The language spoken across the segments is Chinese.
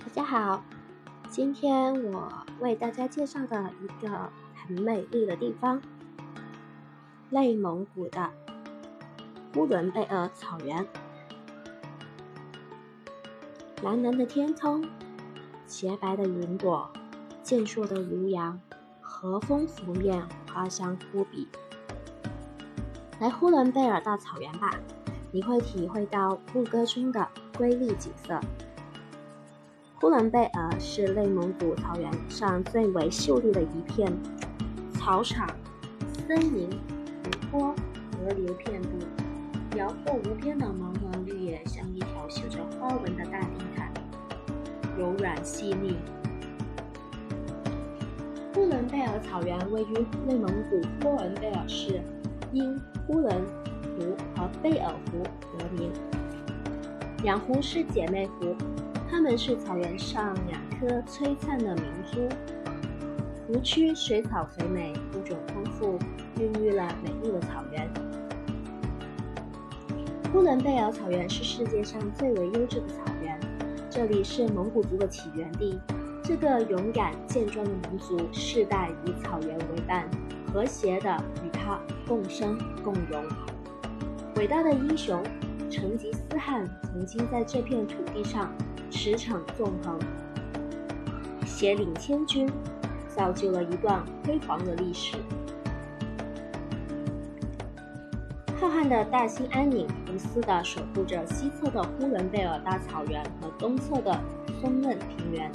大家好，今天我为大家介绍的一个很美丽的地方——内蒙古的呼伦贝尔草原。蓝蓝的天空，洁白的云朵，健硕的牛羊，和风拂面，花香扑鼻。来呼伦贝尔大草原吧，你会体会到牧歌中的瑰丽景色。呼伦贝尔是内蒙古草原上最为秀丽的一片，草场、森林、湖泊、河流遍布，辽阔无边的茫茫绿野像一条绣着花纹的大地毯，柔软细腻。呼伦贝尔草原位于内蒙古呼伦贝尔市，因呼伦湖和贝尔湖得名，两湖是姐妹湖。它们是草原上两颗璀璨的明珠。湖区水草肥美，物种丰富，孕育了美丽的草原。呼伦贝尔草原是世界上最为优质的草原，这里是蒙古族的起源地。这个勇敢健壮的民族，世代以草原为伴，和谐的与它共生共荣。伟大的英雄成吉思汗曾经在这片土地上。驰骋纵横，携领千军，造就了一段辉煌的历史。浩瀚的大兴安岭无私地守护着西侧的呼伦贝尔大草原和东侧的松嫩平原。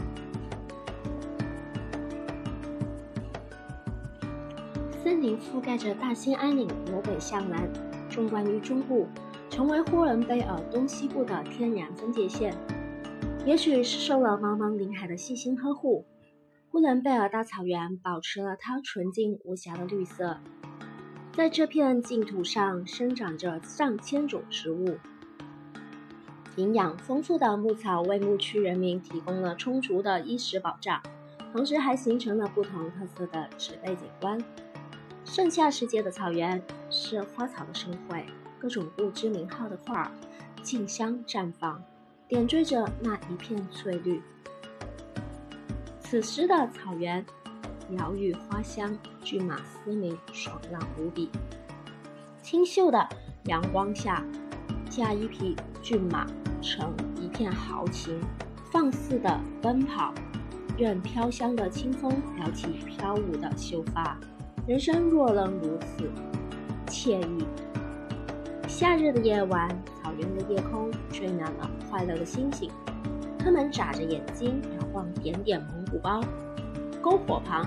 森林覆盖着大兴安岭，由北向南，纵贯于中部，成为呼伦贝尔东西部的天然分界线。也许是受了茫茫林海的细心呵护，呼伦贝尔大草原保持了它纯净无瑕的绿色。在这片净土上生长着上千种植物，营养丰富的牧草为牧区人民提供了充足的衣食保障，同时还形成了不同特色的植被景观。盛夏时节的草原是花草的盛会，各种不知名号的花竞相绽放。点缀着那一片翠绿。此时的草原，鸟语花香，骏马嘶鸣，爽朗无比。清秀的阳光下，驾一匹骏马，乘一片豪情，放肆的奔跑，任飘香的清风撩起飘舞的秀发。人生若能如此，惬意。夏日的夜晚。草原的夜空缀满了快乐的星星，它们眨着眼睛遥望点点蒙古包。篝火旁，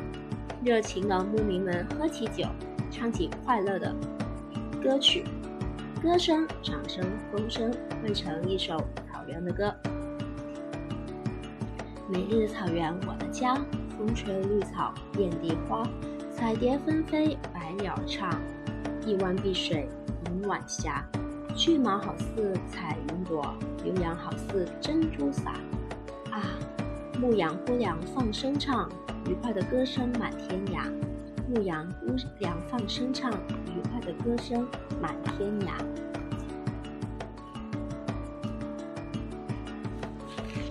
热情的牧民们喝起酒，唱起快乐的歌曲，歌声、掌声、风声汇成一首草原的歌。美丽的草原，我的家，风吹绿草遍地花，彩蝶纷飞，百鸟唱，一湾碧水映晚霞。骏马好似彩云朵，牛羊好似珍珠撒。啊，牧羊姑娘放声唱，愉快的歌声满天涯。牧羊姑娘放声唱，愉快的歌声满天涯。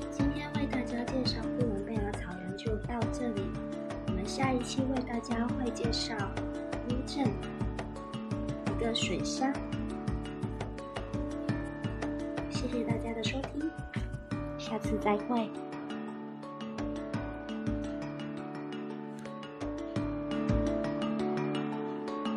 今天为大家介绍呼伦贝尔草原就到这里，我们下一期为大家会介绍乌镇一个水乡。下次再会。